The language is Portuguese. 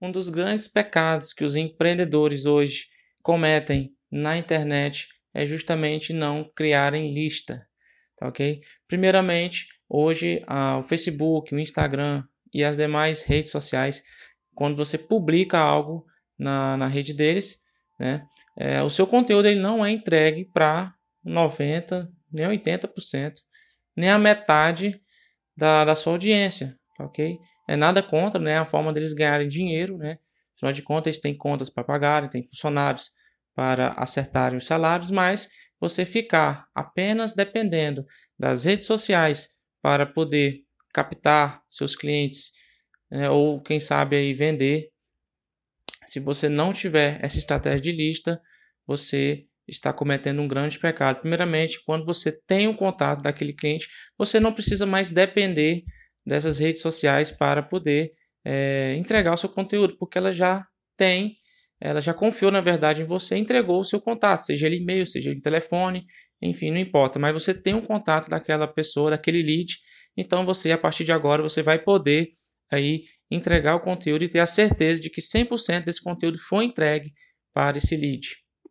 um dos grandes pecados que os empreendedores hoje cometem na internet é justamente não criarem lista, tá ok? Primeiramente, hoje o Facebook, o Instagram e as demais redes sociais, quando você publica algo na, na rede deles, né, é, o seu conteúdo ele não é entregue para 90, nem 80%, nem a metade da, da sua audiência, ok? É nada contra, né, a forma deles ganharem dinheiro, né? Afinal de contas, eles têm contas para pagar, têm funcionários para acertarem os salários, mas você ficar apenas dependendo das redes sociais para poder captar seus clientes né, ou quem sabe aí vender. Se você não tiver essa estratégia de lista, você está cometendo um grande pecado. Primeiramente, quando você tem o um contato daquele cliente, você não precisa mais depender dessas redes sociais para poder é, entregar o seu conteúdo, porque ela já tem, ela já confiou na verdade em você, entregou o seu contato, seja ele e-mail, seja ele telefone, enfim, não importa, mas você tem um contato daquela pessoa, daquele lead, então você a partir de agora você vai poder aí entregar o conteúdo e ter a certeza de que 100% desse conteúdo foi entregue para esse lead.